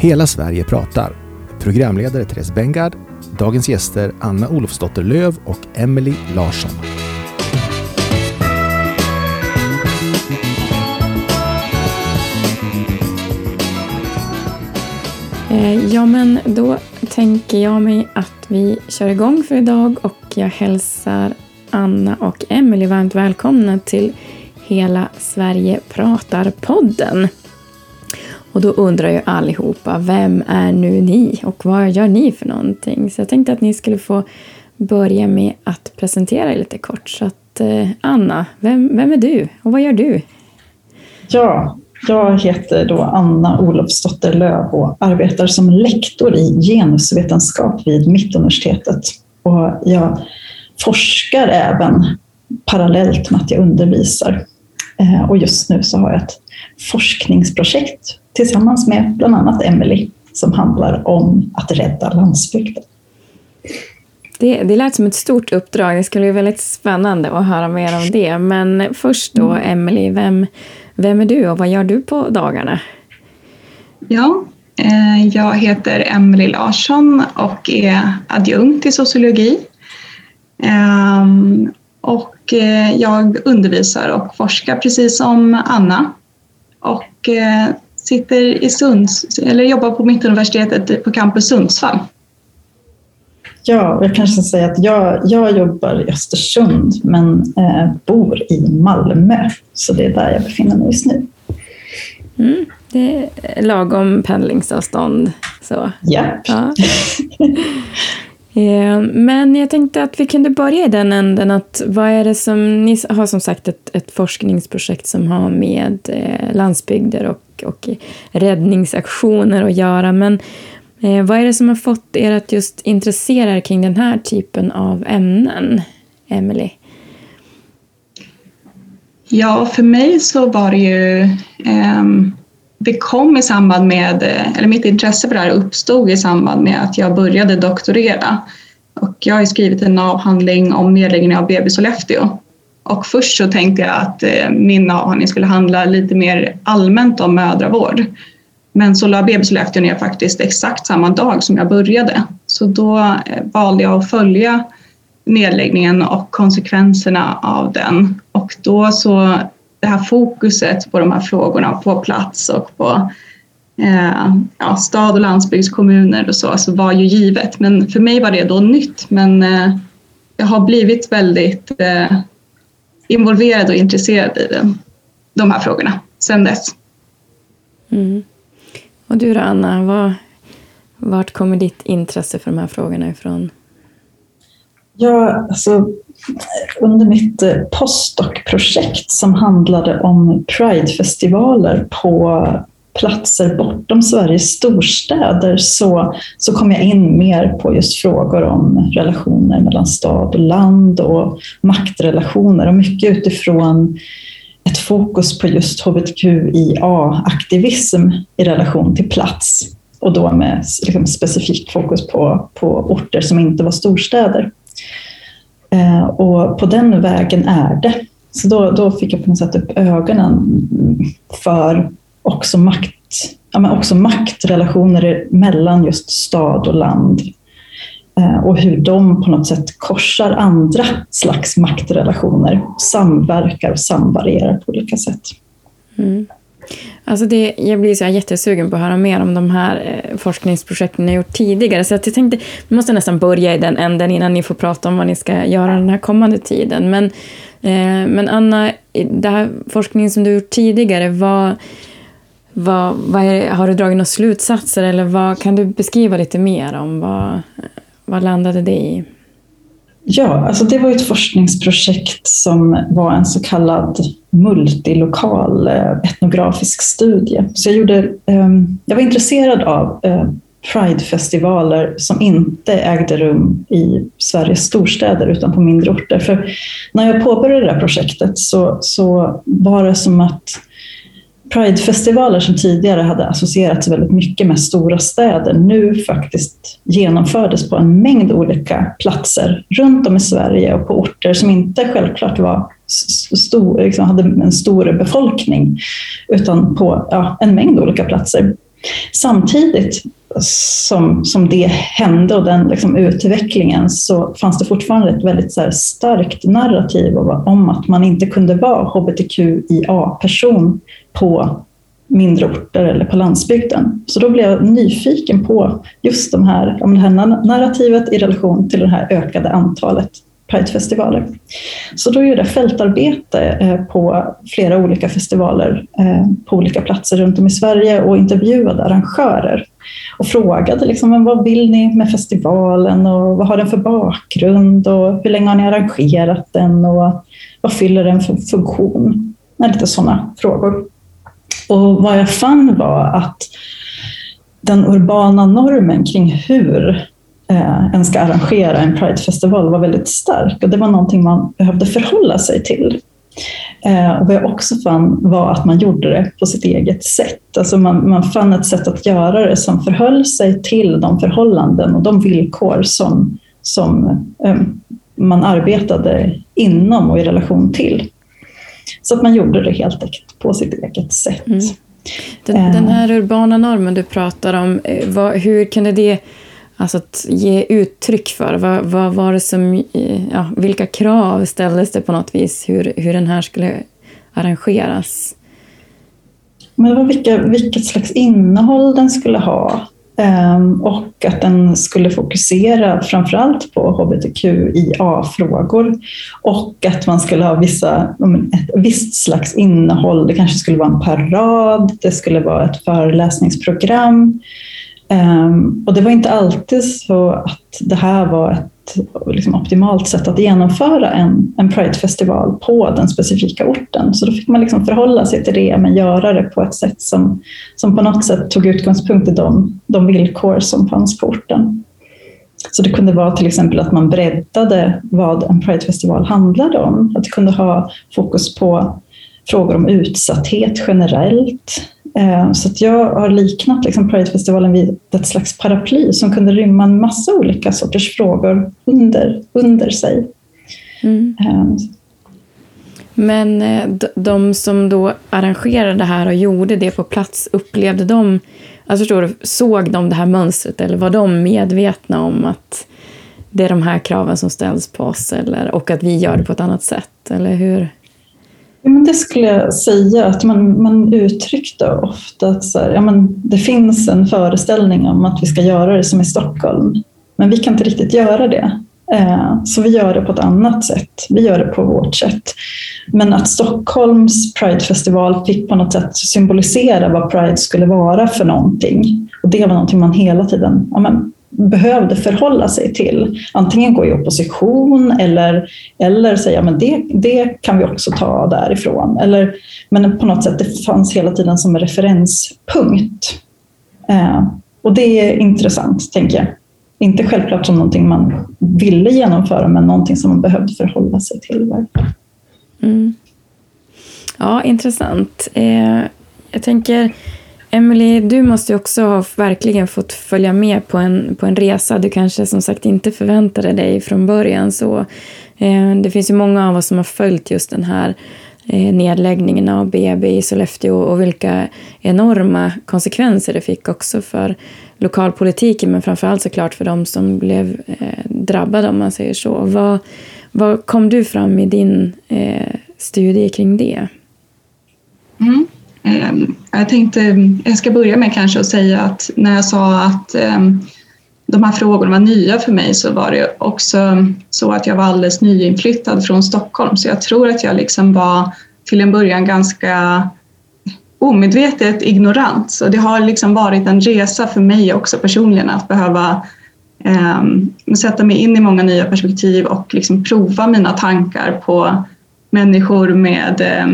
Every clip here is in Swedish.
Hela Sverige pratar. Programledare Therese Bengard. Dagens gäster Anna Olofsdotter Löv och Emily Larsson. Eh, ja, men då tänker jag mig att vi kör igång för idag och jag hälsar Anna och Emily varmt välkomna till Hela Sverige pratar-podden. Och då undrar ju allihopa, vem är nu ni och vad gör ni för någonting? Så jag tänkte att ni skulle få börja med att presentera er lite kort. Så att, eh, Anna, vem, vem är du och vad gör du? Ja, jag heter då Anna Olofsdotter Löv och arbetar som lektor i genusvetenskap vid Mittuniversitetet. Och jag forskar även parallellt med att jag undervisar. Eh, och just nu så har jag ett forskningsprojekt tillsammans med bland annat Emily som handlar om att rädda landsbygden. Det, det lät som ett stort uppdrag. Det skulle bli väldigt spännande att höra mer om det. Men först då, mm. Emily, vem, vem är du och vad gör du på dagarna? Ja, eh, jag heter Emily Larsson och är adjunkt i sociologi. Ehm, och eh, jag undervisar och forskar precis som Anna. Och eh, sitter i Sunds, eller jobbar på Mittuniversitetet på campus Sundsvall. Ja, jag kanske ska säga att jag, jag jobbar i Östersund men eh, bor i Malmö. Så det är där jag befinner mig just nu. Mm, det är lagom pendlingsavstånd. Så. Japp. Ja. Eh, men jag tänkte att vi kunde börja i den änden att vad är det som, ni har som sagt ett, ett forskningsprojekt som har med eh, landsbygder och, och räddningsaktioner att göra. Men eh, vad är det som har fått er att just intressera er kring den här typen av ämnen, Emily? Ja, för mig så var det ju eh, det kom i samband med, eller mitt intresse för det här uppstod i samband med att jag började doktorera. Och jag har skrivit en avhandling om nedläggningen av BB Sollefteå. Och först så tänkte jag att eh, min avhandling skulle handla lite mer allmänt om mödravård. Men så la BB Sollefteå ner faktiskt exakt samma dag som jag började. Så då eh, valde jag att följa nedläggningen och konsekvenserna av den. Och då så det här fokuset på de här frågorna på plats och på eh, ja, stad och landsbygdskommuner och så, så var ju givet. Men för mig var det då nytt. Men eh, jag har blivit väldigt eh, involverad och intresserad i den, de här frågorna sedan dess. Mm. Och du då Anna, var, vart kommer ditt intresse för de här frågorna ifrån? Ja, alltså under mitt eh, postdoc-projekt som handlade om Pride-festivaler på platser bortom Sveriges storstäder så, så kom jag in mer på just frågor om relationer mellan stad och land och maktrelationer och mycket utifrån ett fokus på just hbtqia-aktivism i relation till plats och då med liksom specifikt fokus på, på orter som inte var storstäder. Eh, och på den vägen är det. Så då, då fick jag på något sätt upp ögonen för också, makt, ja, men också maktrelationer mellan just stad och land. Eh, och hur de på något sätt korsar andra slags maktrelationer, samverkar och samvarierar på olika sätt. Mm. Alltså det, jag blir så här jättesugen på att höra mer om de här eh, forskningsprojekten ni har gjort tidigare. Så jag tänkte, vi måste nästan börja i den änden innan ni får prata om vad ni ska göra den här kommande tiden. Men, eh, men Anna, den här forskningen som du gjort tidigare, vad, vad, vad är, har du dragit några slutsatser eller vad, kan du beskriva lite mer om vad, vad landade det i? Ja, alltså det var ett forskningsprojekt som var en så kallad multilokal eh, etnografisk studie. Så jag, gjorde, ehm, jag var intresserad av eh, Pride-festivaler som inte ägde rum i Sveriges storstäder utan på mindre orter. För när jag påbörjade det här projektet så, så var det som att Pridefestivaler som tidigare hade associerats väldigt mycket med stora städer nu faktiskt genomfördes på en mängd olika platser runt om i Sverige och på orter som inte självklart var stor, liksom hade en stor befolkning utan på ja, en mängd olika platser. Samtidigt som, som det hände och den liksom utvecklingen så fanns det fortfarande ett väldigt så starkt narrativ om att man inte kunde vara hbtqia-person på mindre orter eller på landsbygden. Så då blev jag nyfiken på just de här, om det här narrativet i relation till det här ökade antalet Pridefestivaler. Så då gjorde jag fältarbete eh, på flera olika festivaler eh, på olika platser runt om i Sverige och intervjuade arrangörer och frågade liksom, vad vill ni med festivalen och vad har den för bakgrund och hur länge har ni arrangerat den och vad fyller den för funktion? Lite sådana frågor. Och vad jag fann var att den urbana normen kring hur eh, en ska arrangera en Pride-festival var väldigt stark och det var någonting man behövde förhålla sig till. Eh, och vad jag också fann var att man gjorde det på sitt eget sätt. Alltså man, man fann ett sätt att göra det som förhöll sig till de förhållanden och de villkor som, som eh, man arbetade inom och i relation till. Så att man gjorde det helt enkelt på sitt eget sätt. Mm. Den, den, eh. här urbana normen du pratar om, eh, vad, hur kunde det alltså att ge uttryck för? Vad, vad var det som, eh, ja, vilka krav ställdes det på något vis hur, hur den här skulle arrangeras? Men det var vilka, vilket slags innehåll den skulle ha. Ehm, och att den skulle fokusera framförallt på hbtqia-frågor och att man skulle ha vissa, ett visst slags innehåll. Det kanske skulle vara en parad, det skulle vara ett föreläsningsprogram. Ehm, och det var inte alltid så att det här var ett liksom optimalt sätt att genomföra en, en Pride-festival på den specifika orten. Så då fick man liksom förhålla sig till det, men göra det på ett sätt som, som på något sätt tog utgångspunkt i de, de villkor som fanns på orten. Så det kunde vara till exempel att man breddade vad en Pride-festival handlade om. Att det kunde ha fokus på frågor om utsatthet generellt, så att jag har liknat liksom Pridefestivalen vid ett slags paraply som kunde rymma en massa olika sorters frågor under, under sig. Mm. Eh, Men eh, de som då arrangerade det här och gjorde det på plats, upplevde de, alltså förstår du, såg de det här mönstret eller var de medvetna om att det är de här kraven som ställs på oss eller, och att vi gör det på ett annat sätt? Eller hur? Men det skulle jag säga, att man, man uttryckte ofta att så här, ja, men det finns en föreställning om att vi ska göra det som i Stockholm, men vi kan inte riktigt göra det. Eh, så vi gör det på ett annat sätt. Vi gör det på vårt sätt. Men att Stockholms Pridefestival fick på något sätt symbolisera vad Pride skulle vara för någonting. Och det var någonting man hela tiden ja, men, behövde förhålla sig till. Antingen gå i opposition eller, eller säga men det, det kan vi också ta därifrån. Eller, men på något sätt, det fanns hela tiden som en referenspunkt. Eh, och det är intressant, tänker jag. Inte självklart som någonting man ville genomföra, men någonting som man behövde förhålla sig till. Mm. Ja, intressant. Eh, jag tänker Emily, du måste ju också ha verkligen fått följa med på en, på en resa du kanske som sagt inte förväntade dig från början. Så, eh, det finns ju många av oss som har följt just den här eh, nedläggningen av BB i Sollefteå och vilka enorma konsekvenser det fick också för lokalpolitiken men framförallt såklart för de som blev eh, drabbade om man säger så. Vad, vad kom du fram i din eh, studie kring det? Mm. Ehm, jag tänkte, jag ska börja med kanske att säga att när jag sa att ehm, de här frågorna var nya för mig så var det också så att jag var alldeles nyinflyttad från Stockholm så jag tror att jag liksom var till en början ganska omedvetet ignorant. Så det har liksom varit en resa för mig också personligen att behöva eh, sätta mig in i många nya perspektiv och liksom prova mina tankar på människor med eh,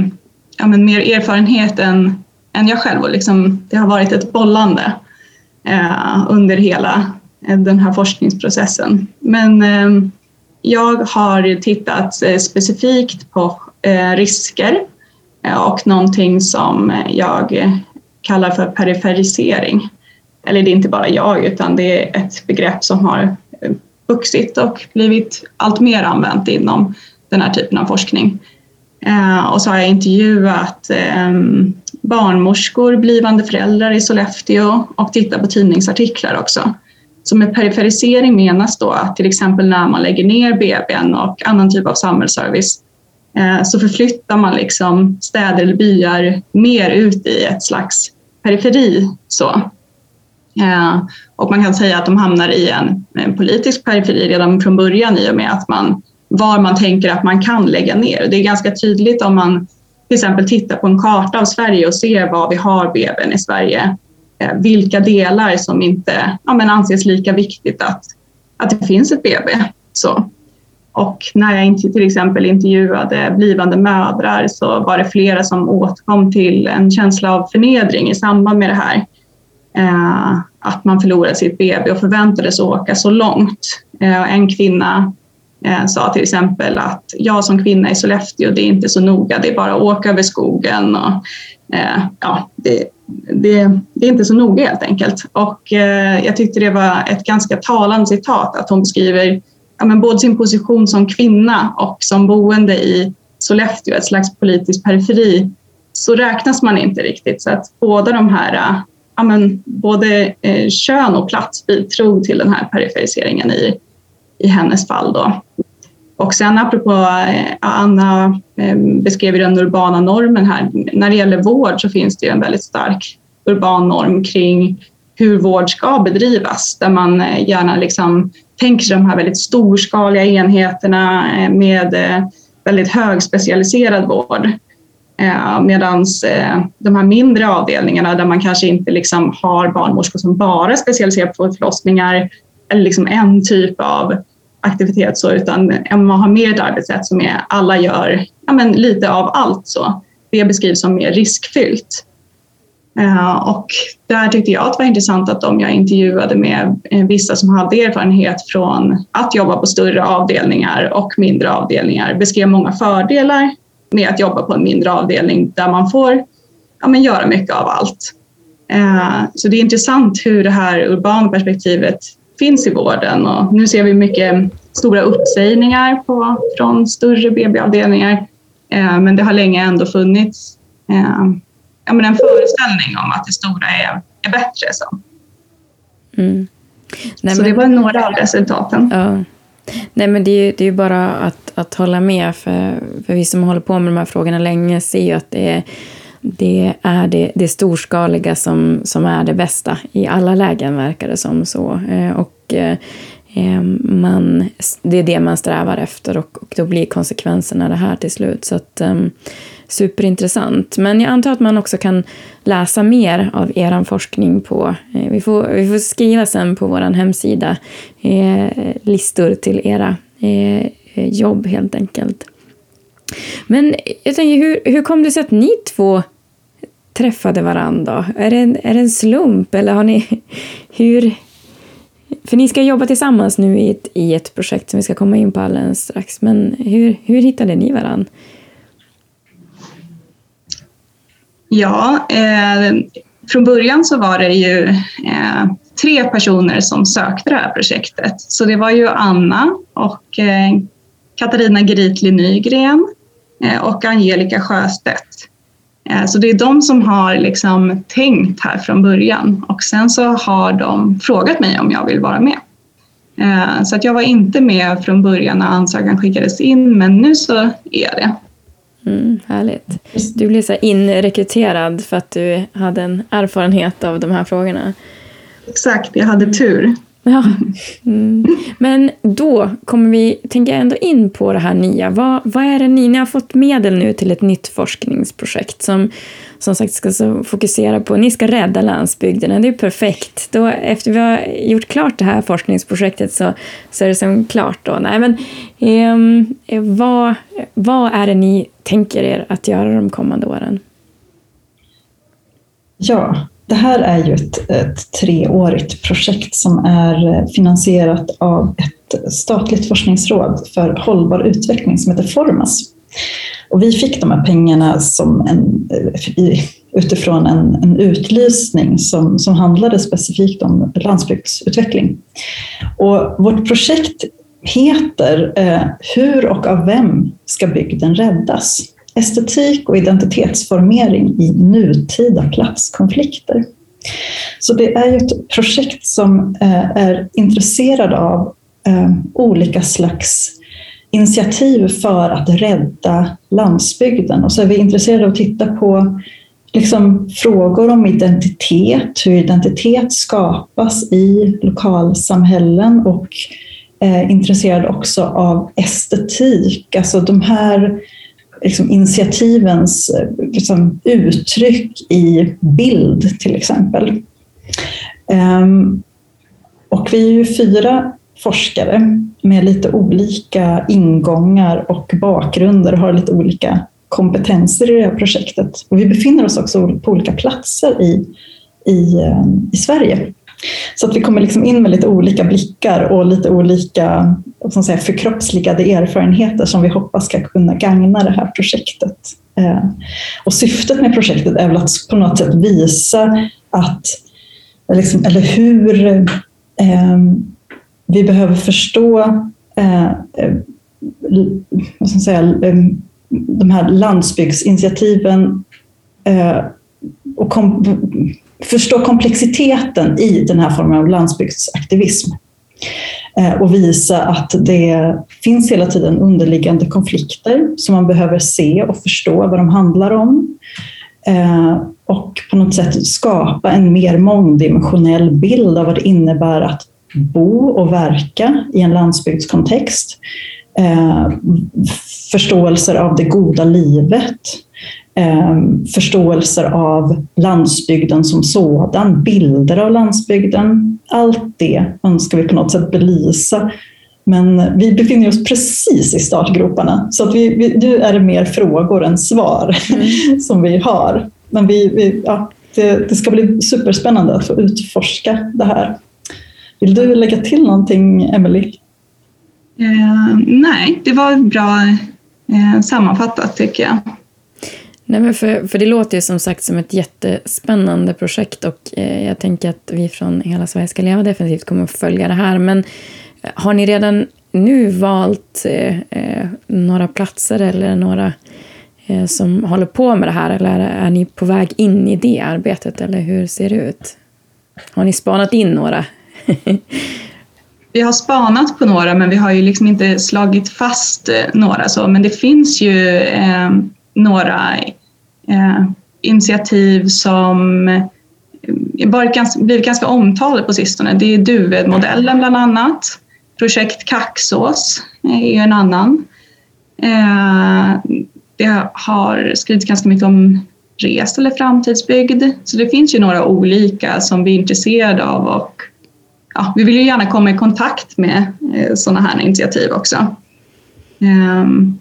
ja, men mer erfarenhet än, än jag själv och liksom, det har varit ett bollande eh, under hela eh, den här forskningsprocessen. Men eh, jag har tittat eh, specifikt på eh, risker eh, och någonting som jag kallar för periferisering. Eller det är inte bara jag utan det är ett begrepp som har eh, vuxit och blivit allt mer använt inom den här typen av forskning. Eh, och så har jag intervjuat ehm, barnmorskor, blivande föräldrar i Sollefteå och tittat på tidningsartiklar också. Så med periferisering menas då att till exempel när man lägger ner BBn och annan typ av samhällsservice eh, så förflyttar man liksom städer eller byar mer ut i ett slags periferi. Så. Eh, och man kan säga att de hamnar i en, en politisk periferi redan från början i och med att man var man tänker att man kan lägga ner. Det är ganska tydligt om man till exempel tittar på en karta av Sverige och ser var vi har BBn i Sverige. Eh, vilka delar som inte ja, men anses lika viktigt att, att det finns ett BB. Så. Och när jag till exempel intervjuade blivande mödrar så var det flera som återkom till en känsla av förnedring i samband med det här. Eh, att man förlorade sitt BB och förväntades åka så långt. Eh, en kvinna Eh, sa till exempel att jag som kvinna i Sollefteå, det är inte så noga, det är bara att åka över skogen. Och, eh, ja, det, det, det, är inte så noga helt enkelt. Och eh, jag tyckte det var ett ganska talande citat att hon beskriver ja, men både sin position som kvinna och som boende i Sollefteå, ett slags politisk periferi, så räknas man inte riktigt. Så att båda de här, eh, ja, men både eh, kön och plats bidrog till den här periferiseringen i, i hennes fall. Då. Och sen apropå eh, Anna eh, beskrev den urbana normen här. När det gäller vård så finns det ju en väldigt stark urban norm kring hur vård ska bedrivas där man eh, gärna liksom tänker sig de här väldigt storskaliga enheterna med väldigt högspecialiserad vård. Medan de här mindre avdelningarna där man kanske inte liksom har barnmorskor som bara specialiserar på förlossningar eller liksom en typ av aktivitet så, utan man har mer ett arbetssätt som är alla gör ja, men lite av allt. så. Det beskrivs som mer riskfyllt. Eh, och där tyckte jag att det var intressant att de jag intervjuade med eh, vissa som hade erfarenhet från att jobba på större avdelningar och mindre avdelningar beskrev många fördelar med att jobba på en mindre avdelning där man får ja, men göra mycket av allt. Eh, så det är intressant hur det här urbana perspektivet finns i vården. Och nu ser vi mycket stora uppsägningar på, från större BB-avdelningar. Eh, men det har länge ändå funnits eh, ja, men en föreställning om att det stora är, är bättre. Så, mm. Nej, så men, det var några av resultaten. Ja. Nej, men det är ju det är bara att, att hålla med. För, för vi som håller på med de här frågorna länge ser ju att det är det är det, det storskaliga som, som är det bästa i alla lägen, verkar det som. så. Eh, och eh, man, det är det man strävar efter och, och då blir konsekvenserna det här till slut. Så att, superintressant. Men jag antar att man också kan läsa mer av er forskning på... Eh, vi, får, vi får skriva sen på vår hemsida listor till era jobb helt enkelt. Men jag tänker, hur, hur kom det sig att ni två träffade varandra? Är det en, är det en slump eller har ni... Hur... För ni ska jobba tillsammans nu i ett, i ett projekt som vi ska komma in på alldeles strax. Men hur, hur hittade ni varandra? Ja, eh, från början så var det ju eh, tre personer som sökte det här projektet. Så det var ju Anna och eh, Katarina Gritli Nygren eh, och Angelica Sjöstedt. Eh, så det är de som har liksom tänkt här från början och sen så har de frågat mig om jag vill vara med. Eh, så att jag var inte med från början när ansökan skickades in men nu så är jag det. Mm, härligt. Du blev så inrekryterad för att du hade en erfarenhet av de här frågorna. Exakt, jag hade tur. Ja. Mm. Men då kommer vi, tänker jag ändå in på det här nya. Vad, vad är det ni, ni har fått medel nu till ett nytt forskningsprojekt som som sagt ska så fokusera på, ni ska rädda landsbygden. Det är perfekt. Då, efter vi har gjort klart det här forskningsprojektet så, så är det som klart då. Nej, men, eh, vad, vad är det ni tänker er att göra de kommande åren? Ja, det här är ju ett, ett treårigt projekt som är eh, finansierat av ett statligt forskningsråd för hållbar utveckling som heter Formas. Och vi fick de här pengarna som en, eh, utifrån en, en utlysning som, som handlade specifikt om landsbygdsutveckling. Och vårt projekt heter eh, Hur och av vem ska bygden räddas? Estetik och identitetsformering i nutida platskonflikter. Så det är ett projekt som eh, är intresserad av eh, olika slags initiativ för att rädda landsbygden. Och så är vi intresserade av att titta på liksom, frågor om identitet, hur identitet skapas i lokalsamhällen och eh, intresserad också av estetik, alltså de här liksom, initiativens eh, liksom, uttryck i bild till exempel. Ehm, och vi är ju fyra forskare med lite olika ingångar och bakgrunder och har lite olika kompetenser i det här projektet. Och vi befinner oss också på olika platser i, i, eh, i Sverige. Så att vi kommer liksom in med lite olika blickar och lite olika som säga, förkroppsligade erfarenheter som vi hoppas ska kunna gagna det här projektet. Eh, och syftet med projektet är väl att på något sätt visa att, liksom, eller hur eh, vi behöver förstå eh, eh vad ska säga, eh, de här landsbygdsinitiativen och kom, förstå komplexiteten i den här formen av landsbygdsaktivism Eh, och visa att det finns hela tiden underliggande konflikter som man behöver se och förstå vad de handlar om. Eh, och på något sätt skapa en mer mångdimensionell bild av vad det innebär att bo och verka i en landsbygdskontext. Eh, förståelser av det goda livet, eh, förståelser av landsbygden som sådan, bilder av landsbygden. Allt det önskar vi på något sätt belysa. Men vi befinner oss precis i startgroparna, så att vi, vi, nu är det mer frågor än svar mm. som vi har. Men vi, vi ja, det, det, ska bli superspännande att få utforska det här. Vill du lägga till någonting, Emelie? Uh, nej, det var bra uh, sammanfattat tycker jag. Nej, men för, för det låter ju som sagt som ett jättespännande projekt och eh, jag tänker att vi från Hela Sverige ska leva definitivt kommer att följa det här. Men eh, har ni redan nu valt eh, eh, några platser eller några eh, som håller på med det här eller är ni på väg in i det arbetet eller hur ser det ut? Har ni spanat in några? vi har spanat på några men vi har ju liksom inte slagit fast eh, några så men det finns ju eh, några eh, initiativ som eh, varit ganska, blivit ganska omtalade på sistone. Det är Duved-modellen bland annat. Projekt Kaxås är en annan. Eh, det har skrivits ganska mycket om rest eller framtidsbygd. Så det finns ju några olika som vi är intresserade av och ja, vi vill ju gärna komma i kontakt med eh, sådana här initiativ också. Um,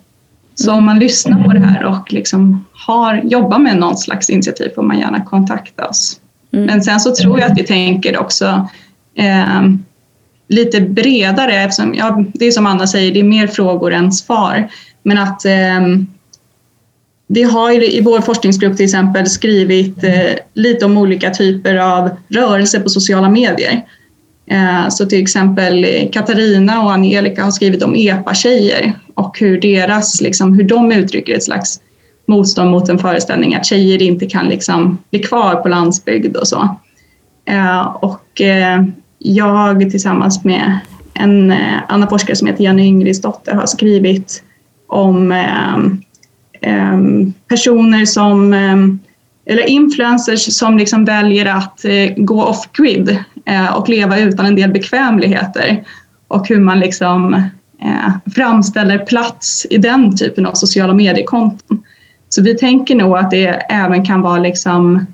så om man lyssnar på det här och liksom har, jobbar med någon slags initiativ får man gärna kontakta oss. Mm. Men sen så tror jag att vi tänker också eh, lite bredare eftersom, ja, det är som Anna säger, det är mer frågor än svar. Men att eh, vi har i vår forskningsgrupp till exempel skrivit eh, lite om olika typer av rörelser på sociala medier. Eh, så till exempel eh, Katarina och Angelica har skrivit om EPA-tjejer och hur, deras, liksom, hur de uttrycker ett slags motstånd mot en föreställning att tjejer inte kan liksom bli kvar på landsbygd och så. Eh, och jag tillsammans med en annan forskare som heter Jenny Ingridsdotter har skrivit om personer som eller influencers som liksom väljer att eh, gå off-grid eh, och leva utan en del bekvämligheter och hur man liksom eh, framställer plats i den typen av sociala mediekonton. Så vi tänker nog att det även kan vara liksom,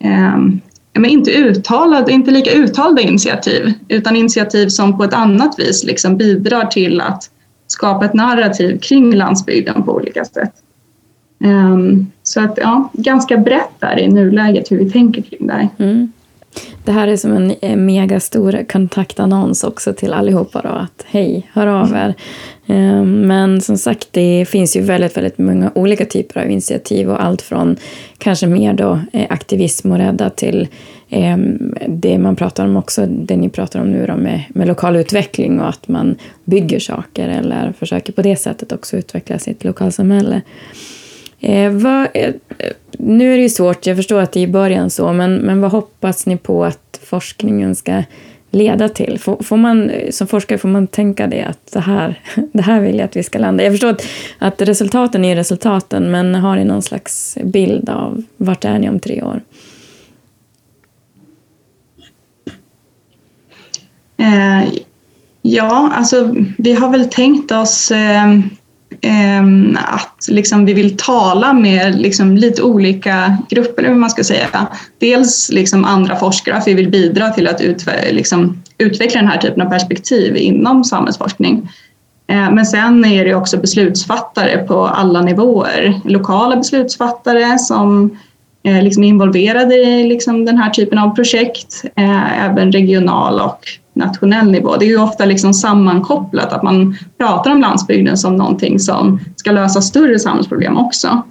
ehm, men inte, uttalad, inte lika uttalade initiativ utan initiativ som på ett annat vis liksom bidrar till att skapa ett narrativ kring landsbygden på olika sätt. Um, så att ja, ganska brett där i nuläget hur vi tänker kring det här. Mm. Det här är som en megastor kontaktannons också till allihopa då, att hej, hör av er. Ehm, men som sagt, det finns ju väldigt, väldigt många olika typer av initiativ och allt från kanske mer då eh, aktivism och rädda till ehm, det man pratar om också, det ni pratar om nu då med, med lokal utveckling och att man bygger saker eller försöker på det sättet också utveckla sitt lokalsamhälle. Eh, vad, eh, nu är det ju svårt, jag förstår att det är i början så, men, men vad hoppas ni på att forskningen ska leda till? Får, får man, eh, som forskare får man tänka det, att det här, det här vill jag att vi ska landa Jag förstår att, att resultaten är resultaten, men har ni någon slags bild av vart är ni om tre år? Eh, ja, alltså vi har väl tänkt oss eh, eh, Ehm, att liksom, vi vill tala med liksom, lite olika grupper, eller hur man ska säga. Dels liksom, andra forskare, att vi vill bidra till att utve liksom, utveckla den här typen av perspektiv inom samhällsforskning. Ehm, men sen är det också beslutsfattare på alla nivåer. Lokala beslutsfattare som eh, liksom är involverade i liksom den här typen av projekt, ehm, även regional och nationell nivå. Det är ju ofta liksom sammankopplat att man pratar om landsbygden som någonting som ska lösa större samhällsproblem också.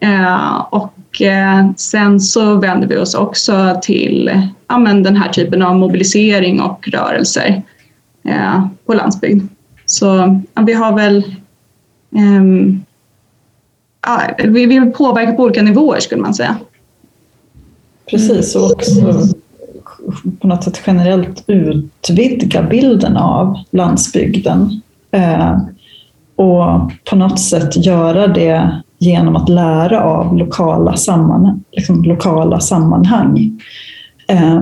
Eh, och eh, sen så vänder vi oss också till ja, men den här typen av mobilisering och rörelser eh, på landsbygd. Så ja, vi har väl um, ja, vi vill påverka på olika nivåer skulle man säga. Precis, och också på något sätt generellt utvidga bilden av landsbygden. Eh, och på något sätt göra det genom att lära av lokala, samman, liksom lokala sammanhang. Eh,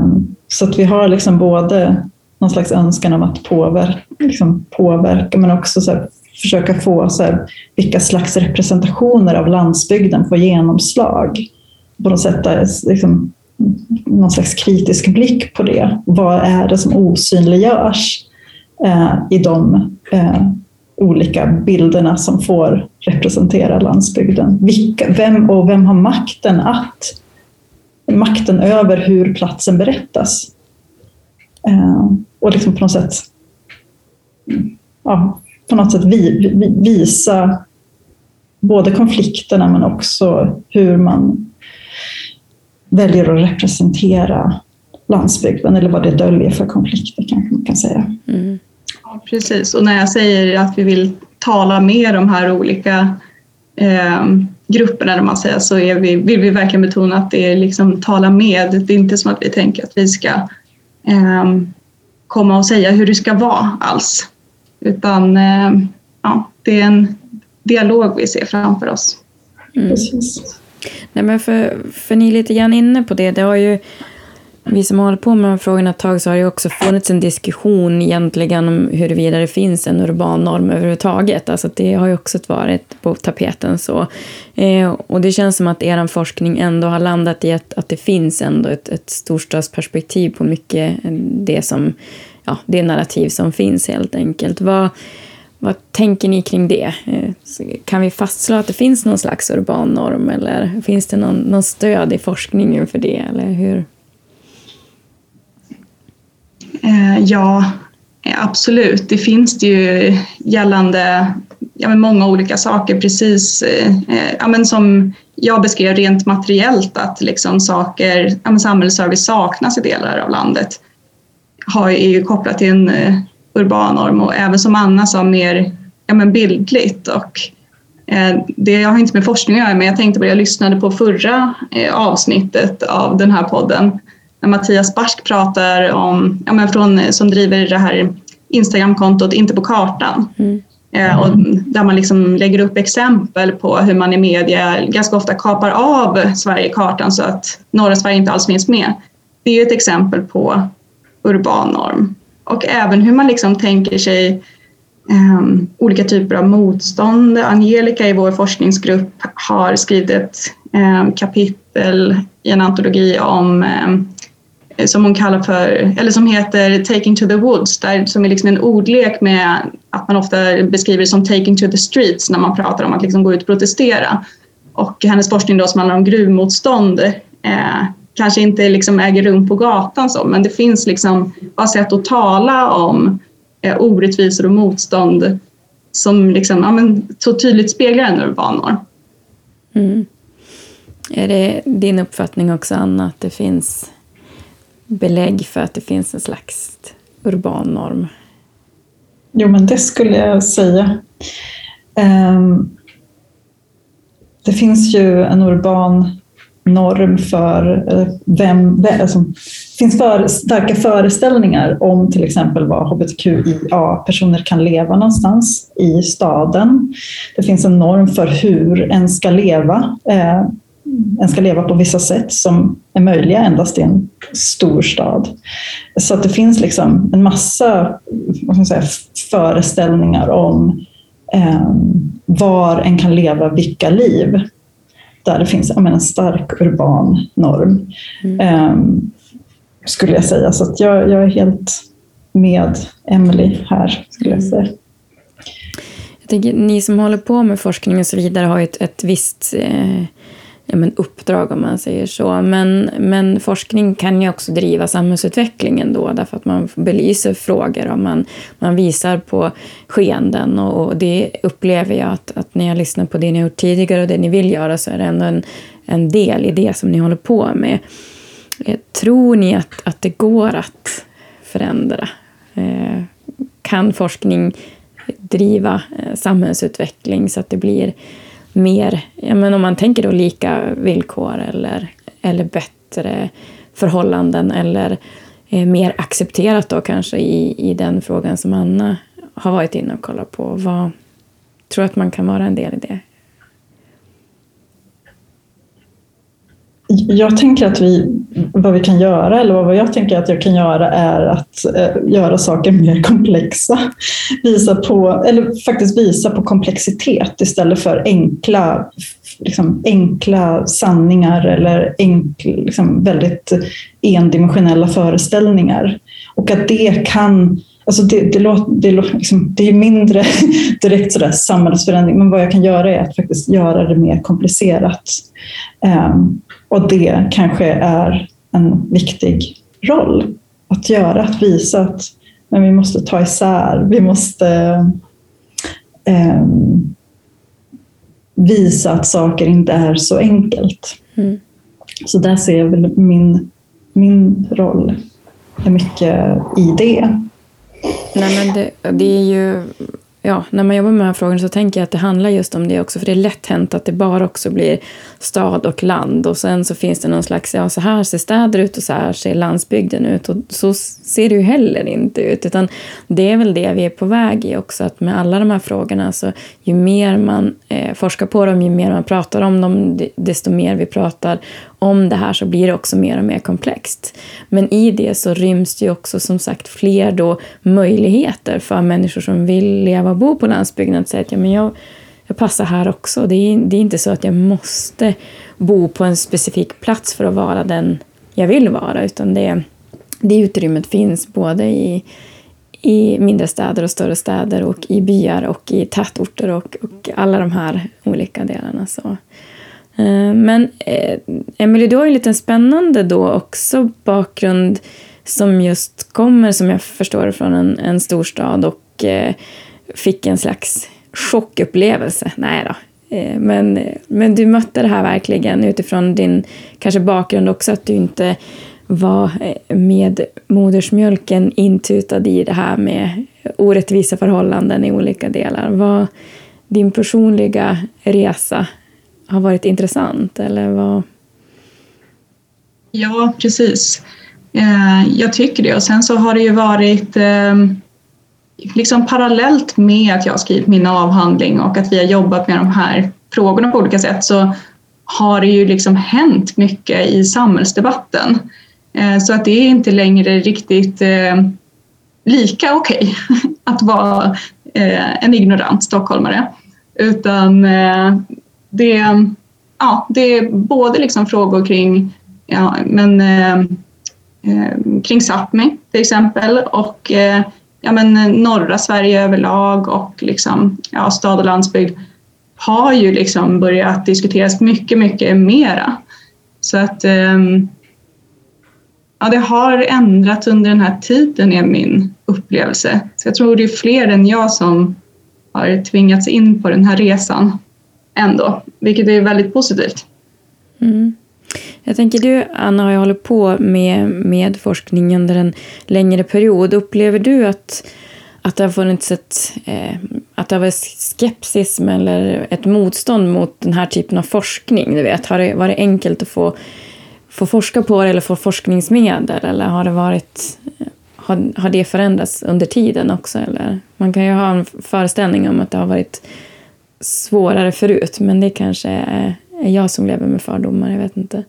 så att vi har liksom både någon slags önskan om att påverka, liksom påverka men också så här, försöka få så här, vilka slags representationer av landsbygden får genomslag. På något sätt där, liksom, någon slags kritisk blick på det. Vad är det som osynliggörs eh, i de eh, olika bilderna som får representera landsbygden? Vilka, vem och vem har makten att makten över hur platsen berättas? Eh, och liksom på något sätt ja, på något sätt vi, vi, visa både konflikterna men också hur man väljer att representera landsbygden eller vad det döljer för konflikter kanske man kan säga. Mm. Ja, precis, och när jag säger att vi vill tala med de här olika eh, grupperna, man säger, så är vi, vill vi verkligen betona att det är liksom tala med. Det är inte som att vi tänker att vi ska eh, komma och säga hur det ska vara alls, utan eh, ja, det är en dialog vi ser framför oss. Mm. Precis. Nej, men för, för ni är lite grann inne på det. Det har ju, vi som har hållit på med de här frågorna ett tag så har det också funnits en diskussion egentligen om huruvida det finns en urban norm överhuvudtaget. Alltså det har ju också varit på tapeten. så. Eh, och det känns som att er forskning ändå har landat i att, att det finns ändå ett, ett storstadsperspektiv på mycket det som, ja, det narrativ som finns helt enkelt. Vad, vad tänker ni kring det? Eh, kan vi fastslå att det finns någon slags urban norm eller finns det någon, någon stöd i forskningen för det? Eller hur? Eh, ja, absolut. Det finns det ju gällande ja, men många olika saker, precis eh, ja, men som jag beskrev rent materiellt att liksom saker, ja, men samhällsservice saknas i delar av landet har, är ju kopplat till en urban norm och även som Anna sa mer ja, men bildligt. Och, eh, det har inte med forskning att göra men jag tänkte på det, jag lyssnade på förra eh, avsnittet av den här podden när Mattias Barsk pratar om, ja, men från, som driver det här Instagramkontot Inte på kartan. Mm. Eh, och där man liksom lägger upp exempel på hur man i media ganska ofta kapar av Sverigekartan så att norra Sverige inte alls finns med. Det är ett exempel på urban norm och även hur man liksom tänker sig um, olika typer av motstånd. Angelica i vår forskningsgrupp har skrivit ett um, kapitel i en antologi om um, som hon kallar för, eller som heter Taking to the Woods, där, som är liksom en ordlek med att man ofta beskriver det som Taking to the Streets när man pratar om att liksom gå ut och protestera. Och hennes forskning då som handlar om gruvmotstånd eh, kanske inte liksom äger rum på gatan så, men det finns liksom bara sätt att tala om eh, orättvisor och motstånd som liksom, ja, men, så tydligt speglar en urban norm. Mm. Är det din uppfattning också, Anna, att det finns belägg för att det finns en slags urban norm? Jo, men det skulle jag säga. Um, det finns ju en urban norm för eh, vem vem, alltså, finns för, starka föreställningar om till exempel var hbtqia-personer kan leva någonstans i staden. Det finns en norm för hur en ska leva. Eh, en ska leva på vissa sätt som är möjliga endast i en stor stad. Så att det finns liksom en massa vad ska man säga, föreställningar om eh, var en kan leva vilka liv där det finns menar, en stark urban norm. Mm. Um, skulle jag säga. Så att jag, jag är helt med Emily här, skulle jag mm. säga. Jag tänker, ni som håller på med forskning och så vidare har ju ett, ett visst eh, ja, men uppdrag om man säger så. Men, men forskning kan ju också driva samhällsutvecklingen då därför att man belyser frågor och man, man visar på skeenden och, och det upplever jag att, att när jag lyssnar på det ni har gjort tidigare och det ni vill göra så är det ändå en, en del i det som ni håller på med. Eh, tror ni att, att det går att förändra? Eh, kan forskning driva eh, samhällsutveckling så att det blir mer, ja, men om man tänker då lika villkor eller, eller bättre förhållanden eller eh, mer accepterat då kanske i, i den frågan som Anna har varit inne och kollat på. Vad, tror att man kan vara en del i det? Jag tänker att vi, vad vi kan göra, eller vad jag tänker att jag kan göra är att eh, göra saker mer komplexa. Visa på, eller faktiskt visa på komplexitet istället för enkla, liksom, enkla sanningar eller enkl, liksom, väldigt endimensionella föreställningar. Och att det kan Alltså det, det, låter, det, liksom, det är mindre direkt sådär samhällsförändring, men vad jag kan göra är att faktiskt göra det mer komplicerat. Um, och det kanske är en viktig roll att göra, att visa att men vi måste ta isär, vi måste um, visa att saker inte är så enkelt. Mm. Så där ser jag väl min, min roll är mycket i det. Nej, men det, det är ju ja, när man jobbar med de här frågorna så tänker jag att det handlar just om det också. För det är lätt hänt att det bara också blir stad och land. Och sen så finns det någon slags, ja så här ser städer ut och så här ser landsbygden ut. Och så ser det ju heller inte ut. Utan det är väl det vi är på väg i också. Att med alla de här frågorna, så ju mer man eh, forskar på dem, ju mer man pratar om dem, desto mer vi pratar om det här så blir det också mer och mer komplext. Men i det så ryms det ju också som sagt fler då möjligheter för människor som vill leva och bo på landsbygden att säga att ja, men jag, jag passar här också. Det är, det är inte så att jag måste bo på en specifik plats för att vara den jag vill vara, utan det, det utrymmet finns både i, i mindre städer och större städer och i byar och i tätorter och, och alla de här olika delarna. Så Eh, men eh, Emily, Emelie, du har ju en liten spännande då också bakgrund som just kommer, som jag förstår från en, en storstad och eh, fick en slags chockupplevelse. Nej då. Men, men du mötte det här verkligen utifrån din kanske bakgrund också, att du inte var med modersmjölken intutad i det här med orättvisa förhållanden i olika delar. Vad din personliga resa har varit intressant? Eller vad? Ja, precis. Eh, jag tycker det. Och sen så har det ju varit ehm, liksom parallellt med att jag har skrivit min avhandling och att vi har jobbat med de här frågorna på olika sätt så har det ju liksom hänt mycket i samhällsdebatten. Eh, så att det är inte längre riktigt ehm, lika okej okay att vara eh, en ignorant stockholmare. Utan det, ja, det är både liksom frågor kring, ja, men, eh, eh, kring Sápmi till exempel och eh, ja, men, norra Sverige överlag och liksom, ja, stad och landsbygd har ju liksom börjat diskuteras mycket, mycket mera. Så att eh, ja, det har ändrats under den här tiden är min upplevelse. Så jag tror det är fler än jag som har tvingats in på den här resan ändå, vilket är väldigt positivt. Mm. Jag tänker du, Anna, har ju hållit på med, med forskning under en längre period. Upplever du att, att det har funnits ett, eh, att det har varit skepsis eller ett motstånd mot den här typen av forskning? Du vet, har det varit enkelt att få, få forska på det eller få forskningsmedel? Eller har det varit har, har det förändrats under tiden också? Eller? Man kan ju ha en föreställning om att det har varit svårare förut, men det kanske är, är jag som lever med fördomar, jag vet inte.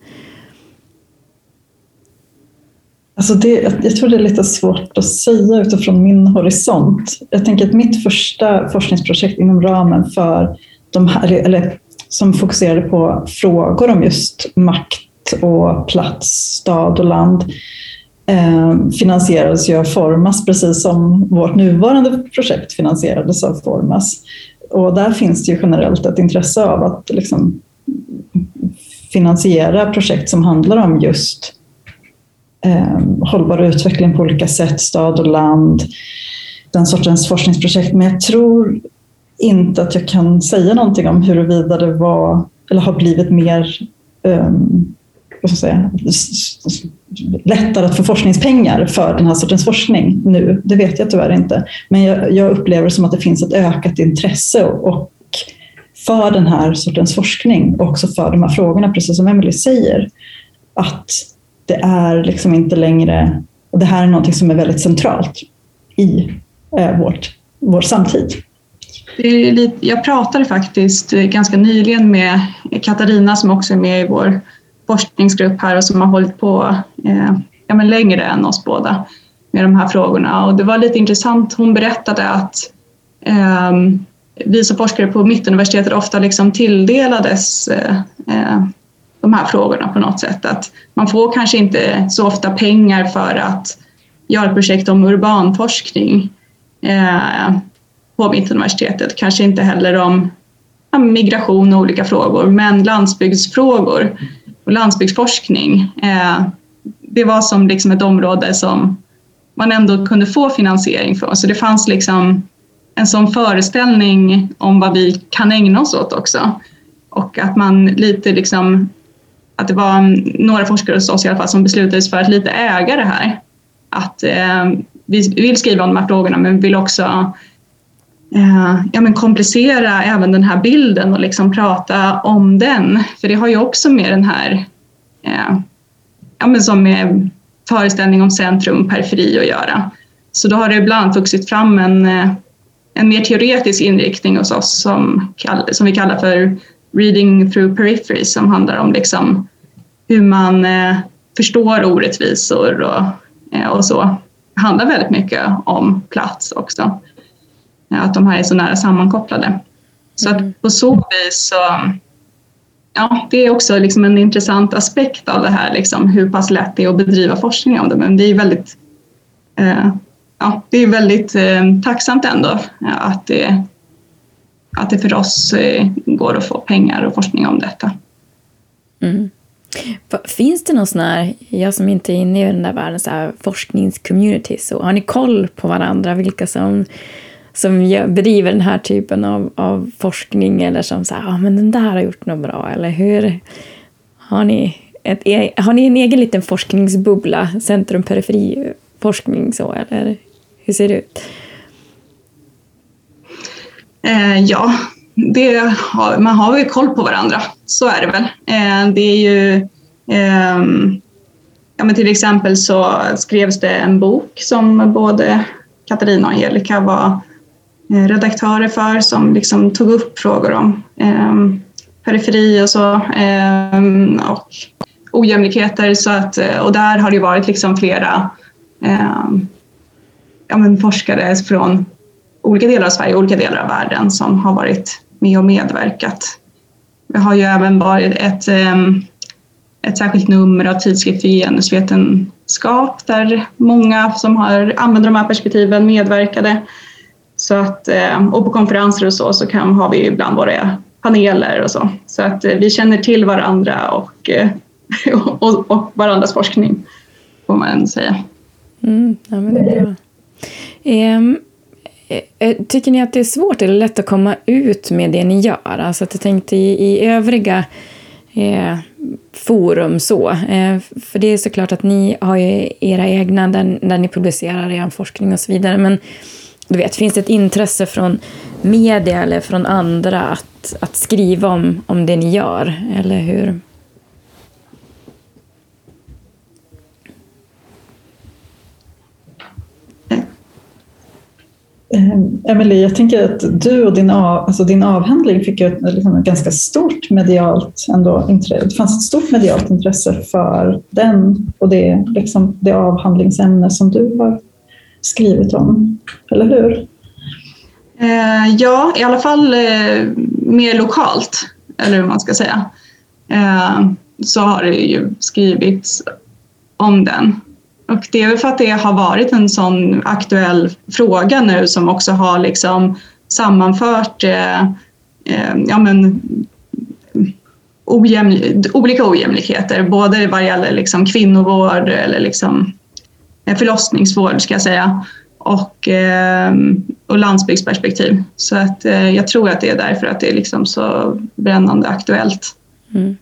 Alltså det, jag tror det är lite svårt att säga utifrån min horisont. Jag tänker att mitt första forskningsprojekt inom ramen för de här, eller som fokuserade på frågor om just makt och plats, stad och land, eh, finansierades ju av Formas precis som vårt nuvarande projekt finansierades av Formas. Och där finns det ju generellt ett intresse av att liksom finansiera projekt som handlar om just eh, hållbar utveckling på olika sätt, stad och land, den sortens forskningsprojekt. Men jag tror inte att jag kan säga någonting om huruvida det var eller har blivit mer um, vad ska säga, lättare att få forskningspengar för den här sortens forskning nu. Det vet jag tyvärr inte. Men jag, jag upplever som att det finns ett ökat intresse och för den här sortens forskning och också för de här frågorna, precis som Emelie säger. Att det är liksom inte längre, och det här är något som är väldigt centralt i eh, vårt, vår samtid. Lite, jag pratade faktiskt ganska nyligen med Katarina som också är med i vår forskningsgrupp här och som har hållit på eh, ja, men längre än oss båda med de här frågorna. Och det var lite intressant, hon berättade att eh, vi som forskare på Mittuniversitetet ofta liksom tilldelades eh, eh, de här frågorna på något sätt. Att man får kanske inte så ofta pengar för att göra ett projekt om urbanforskning eh, på Mittuniversitetet. Kanske inte heller om ja, migration och olika frågor, men landsbygdsfrågor och landsbygdsforskning. Eh, det var som liksom ett område som man ändå kunde få finansiering från, Så det fanns liksom en sån föreställning om vad vi kan ägna oss åt också. Och att man lite liksom, att det var några forskare hos oss i alla fall som beslutade sig för att lite äga det här. Att eh, vi vill skriva om de här frågorna men vi vill också eh, ja, men komplicera även den här bilden och liksom prata om den. För det har ju också med den här, eh, ja, men som med föreställning om centrum periferi att göra. Så då har det ibland vuxit fram en, eh, en mer teoretisk inriktning hos oss som, som vi kallar för reading through periphery som handlar om liksom hur man eh, förstår orättvisor och, eh, och så. Det handlar väldigt mycket om plats också att de här är så nära sammankopplade. Så att mm. på så vis så, ja, det är också liksom en intressant aspekt av det här, liksom, hur pass lätt det är att bedriva forskning om det. Men det är väldigt, eh, ja, det är väldigt eh, tacksamt ändå att det, att det för oss eh, går att få pengar och forskning om detta. Mm. Finns det någon sån här, jag som inte är inne i den där världen, så här forskningscommunity, så har ni koll på varandra, vilka som som bedriver den här typen av, av forskning eller som säger ah, men den där har gjort något bra eller hur? Har ni, ett, e, har ni en egen liten forskningsbubbla, centrum periferi forskning så eller hur ser det ut? Eh, ja, det har, man har ju koll på varandra, så är det väl. Eh, det är ju eh, ja, men till exempel så skrevs det en bok som både Katarina och Angelica var Eh, redaktörer för som liksom tog upp frågor om eh, periferi och så eh, och ojämlikheter. Så att, eh, och där har det varit liksom flera eh, ja, men forskare från olika delar av Sverige och olika delar av världen som har varit med och medverkat. Det har ju även varit ett, ehm, ett särskilt nummer av tidskrift för genusvetenskap där många som har använder de här perspektiven medverkade. Så att, eh, och på konferenser och så, så kan, har vi ibland våra paneler och så. Så att eh, vi känner till varandra eh, och, och, och varandras forskning, får man säga. Mm, ja, men det är bra. Um, tycker ni att det är svårt eller lätt att komma ut med det ni gör? Alltså att jag tänkte i, i övriga eh, forum så. Eh, för det är såklart att ni har ju era egna där, där ni publicerar er forskning och så vidare. Men du vet, finns det ett intresse från media eller från andra att, att skriva om, om det ni gör? Eller hur? Eh, Emelie, jag tänker att du och din, av, alltså din avhandling fick ett, liksom ett ganska stort medialt ändå, intresse. Det fanns ett stort medialt intresse för den och det, liksom, det avhandlingsämne som du har skrivit om, eller hur? Eh, ja, i alla fall eh, mer lokalt, eller hur man ska säga. Eh, så har det ju skrivits om den. Och det är väl för att det har varit en sån aktuell fråga nu som också har liksom sammanfört eh, eh, ja, men, ojäml olika ojämlikheter, både vad gäller liksom kvinnovård eller liksom förlossningsvård ska jag säga och, eh, och landsbygdsperspektiv. Så att, eh, jag tror att det är därför att det är liksom så brännande aktuellt. Mm.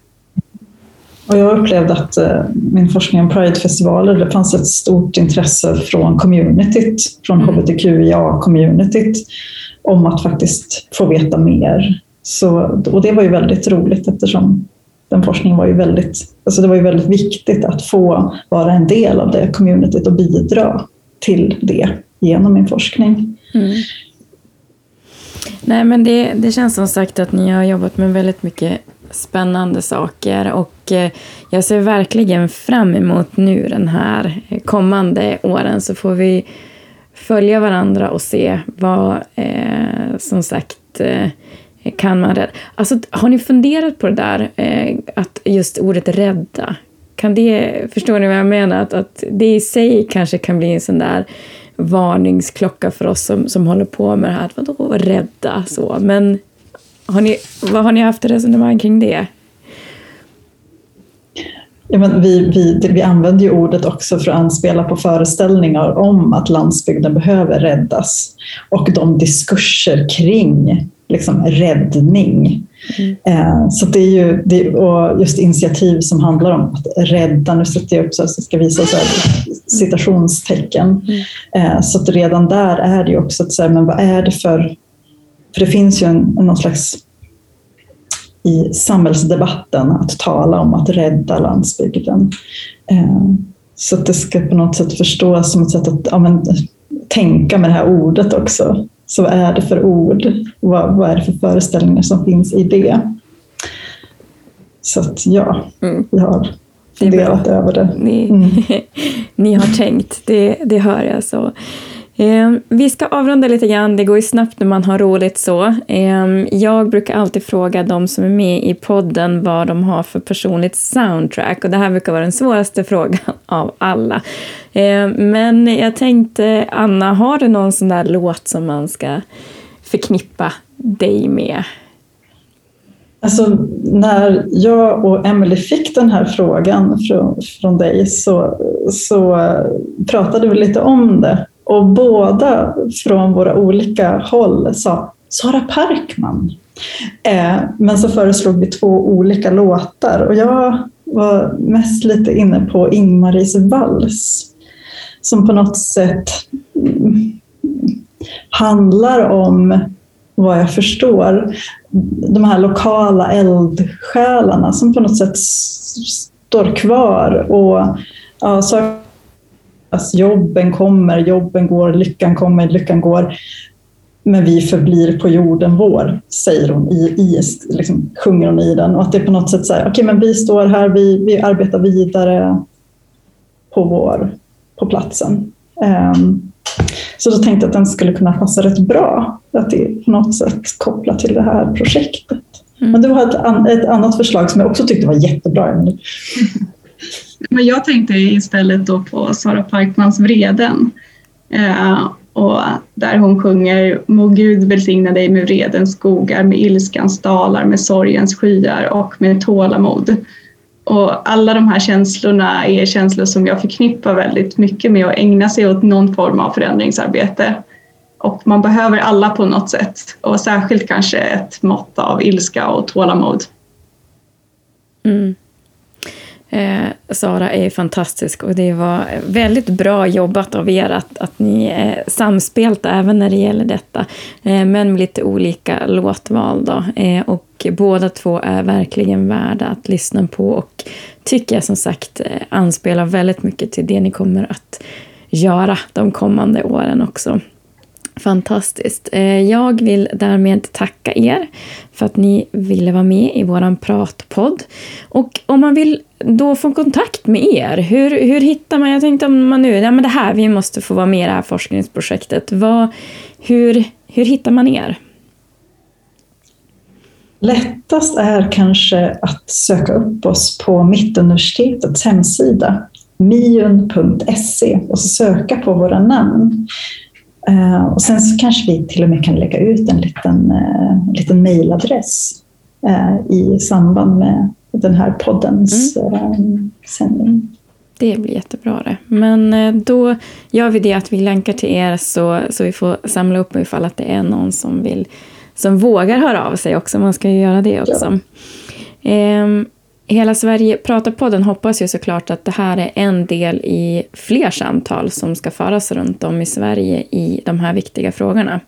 Och jag upplevde att eh, min forskning om Pride-festivaler, det fanns ett stort intresse från communityt, från mm. hbtqia-communityt, om att faktiskt få veta mer. Så, och det var ju väldigt roligt eftersom den forskningen var ju väldigt, alltså det var ju väldigt viktigt att få vara en del av det communityt och bidra till det genom min forskning. Mm. Nej, men det, det känns som sagt att ni har jobbat med väldigt mycket spännande saker och eh, jag ser verkligen fram emot nu den här kommande åren så får vi följa varandra och se vad eh, som sagt eh, kan man rädda. Alltså, har ni funderat på det där, eh, att just ordet rädda? Kan det, förstår ni vad jag menar? Att, att det i sig kanske kan bli en sån där varningsklocka för oss som, som håller på med det här. Vadå rädda? Så. Men har ni, vad har ni haft för resonemang kring det? Ja, men vi, vi, vi använder ju ordet också för att anspela på föreställningar om att landsbygden behöver räddas och de diskurser kring liksom, räddning. Mm. Eh, så det är ju det, och just initiativ som handlar om att rädda, nu sätter jag upp så att jag ska visa så här, citationstecken. Mm. Eh, så att redan där är det ju också att säga, men vad är det för för det finns ju en, någon slags i samhällsdebatten att tala om att rädda landsbygden. Eh, så att det ska på något sätt förstås som ett sätt att ja, men, tänka med det här ordet också. Så vad är det för ord? Vad, vad är det för föreställningar som finns i det? Så att ja, mm. jag har funderat över det. Ni, mm. ni har tänkt, det, det hör jag. så. Eh, vi ska avrunda lite grann, det går ju snabbt när man har roligt så. Eh, jag brukar alltid fråga de som är med i podden vad de har för personligt soundtrack och det här brukar vara den svåraste frågan av alla. Eh, men jag tänkte, Anna, har du någon sån där låt som man ska förknippa dig med? Alltså, när jag och Emily fick den här frågan från, från dig så, så pratade vi lite om det och båda från våra olika håll sa Sara Parkman. Eh, men så föreslog vi två olika låtar och jag var mest lite inne på Ingmaris vals som på något sätt mm, handlar om vad jag förstår, de här lokala eldsjälarna som på något sätt står kvar och ja, Alltså, jobben kommer, jobben går, lyckan kommer, lyckan går. Men vi förblir på jorden vår, säger hon i, i liksom, sjunger hon i den. Och att det är på något sätt så här, okej okay, men vi står här, vi, vi arbetar vidare på, vår, på platsen. Um, så då tänkte jag att den skulle kunna passa rätt bra, att det på något sätt koppla till det här projektet. Mm. Men du har ett, ett, annat förslag som jag också tyckte var jättebra. Men jag tänkte istället då på Sara Parkmans Vreden. Eh, och där hon sjunger Må Gud välsigna dig med vredens skogar, med ilskans dalar, med sorgens skyar och med tålamod. Och alla de här känslorna är känslor som jag förknippar väldigt mycket med att ägna sig åt någon form av förändringsarbete. Och man behöver alla på något sätt och särskilt kanske ett mått av ilska och tålamod. Mm. Eh, Sara är fantastisk och det var väldigt bra jobbat av er att, att ni är samspelta även när det gäller detta. Eh, men med lite olika låtval då. Eh, och båda två är verkligen värda att lyssna på och tycker jag som sagt eh, anspelar väldigt mycket till det ni kommer att göra de kommande åren också. Fantastiskt. Eh, jag vill därmed tacka er för att ni ville vara med i vår pratpodd. Och om man vill då få kontakt med er, hur, hur hittar man... Jag tänkte om man nu, ja men det här, vi måste få vara med i det här forskningsprojektet. Vad, hur, hur hittar man er? Lättast är kanske att söka upp oss på Mittuniversitetets hemsida, miun.se och söka på våra namn. Uh, och sen så kanske vi till och med kan lägga ut en liten, uh, liten mejladress uh, i samband med den här poddens mm. sändning. Det blir jättebra det. Men då gör vi det att vi länkar till er så, så vi får samla upp ifall att det är någon som vill som vågar höra av sig också. Man ska ju göra det också. Ja. Um, Hela Sverige pratar-podden hoppas ju såklart att det här är en del i fler samtal som ska föras runt om i Sverige i de här viktiga frågorna.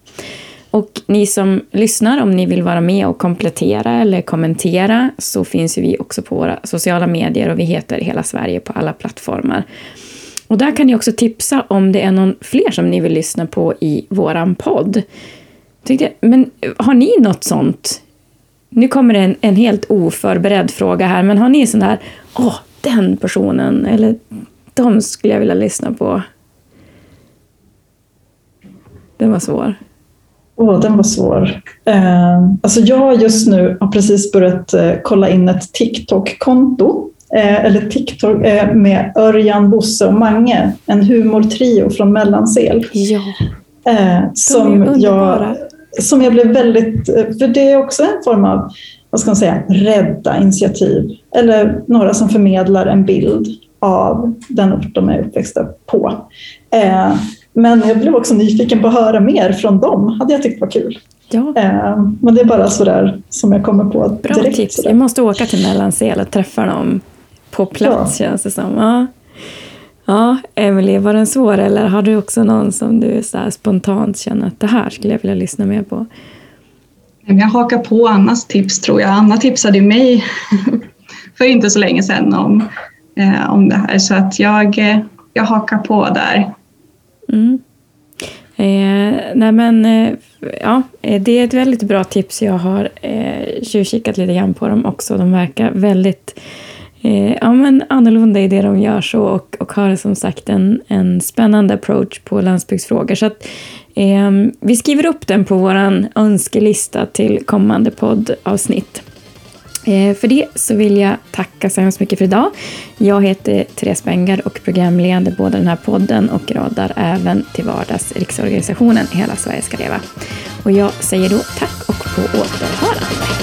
Och ni som lyssnar, om ni vill vara med och komplettera eller kommentera så finns ju vi också på våra sociala medier och vi heter Hela Sverige på alla plattformar. Och där kan ni också tipsa om det är någon fler som ni vill lyssna på i våran podd. Men har ni något sånt nu kommer det en, en helt oförberedd fråga här, men har ni sån där, åh, den personen, eller de skulle jag vilja lyssna på? Den var svår. Åh, oh, den var svår. Eh, alltså jag just nu har precis börjat eh, kolla in ett TikTok-konto. Eh, eller TikTok eh, med Örjan, Bosse och Mange. En humortrio från Mellansel. Ja. Eh, som jag som jag blev väldigt... För det är också en form av vad ska man säga, rädda initiativ. Eller några som förmedlar en bild av den ort de är uppväxta på. Eh, men jag blev också nyfiken på att höra mer från dem. hade jag tyckt var kul. Ja. Eh, men det är bara sådär som jag kommer på Bra direkt. tips. Jag måste åka till Mellansel och träffa dem på plats ja. känns det som. Ja. Ja, Emelie, var den svår eller har du också någon som du så spontant känner att det här skulle jag vilja lyssna mer på? Jag hakar på Annas tips tror jag. Anna tipsade mig för inte så länge sedan om, eh, om det här så att jag, eh, jag hakar på där. Mm. Eh, nej men, eh, ja, eh, det är ett väldigt bra tips. Jag har eh, tjuvkikat lite grann på dem också. De verkar väldigt eh, ja, men annorlunda i det de gör så och, och har som sagt en, en spännande approach på landsbygdsfrågor. Så att, eh, vi skriver upp den på vår önskelista till kommande poddavsnitt. Eh, för det så vill jag tacka så hemskt mycket för idag. Jag heter Therese Bengard och programleder både den här podden och radar även till vardags riksorganisationen Hela Sverige ska leva. Och jag säger då tack och på återhörande.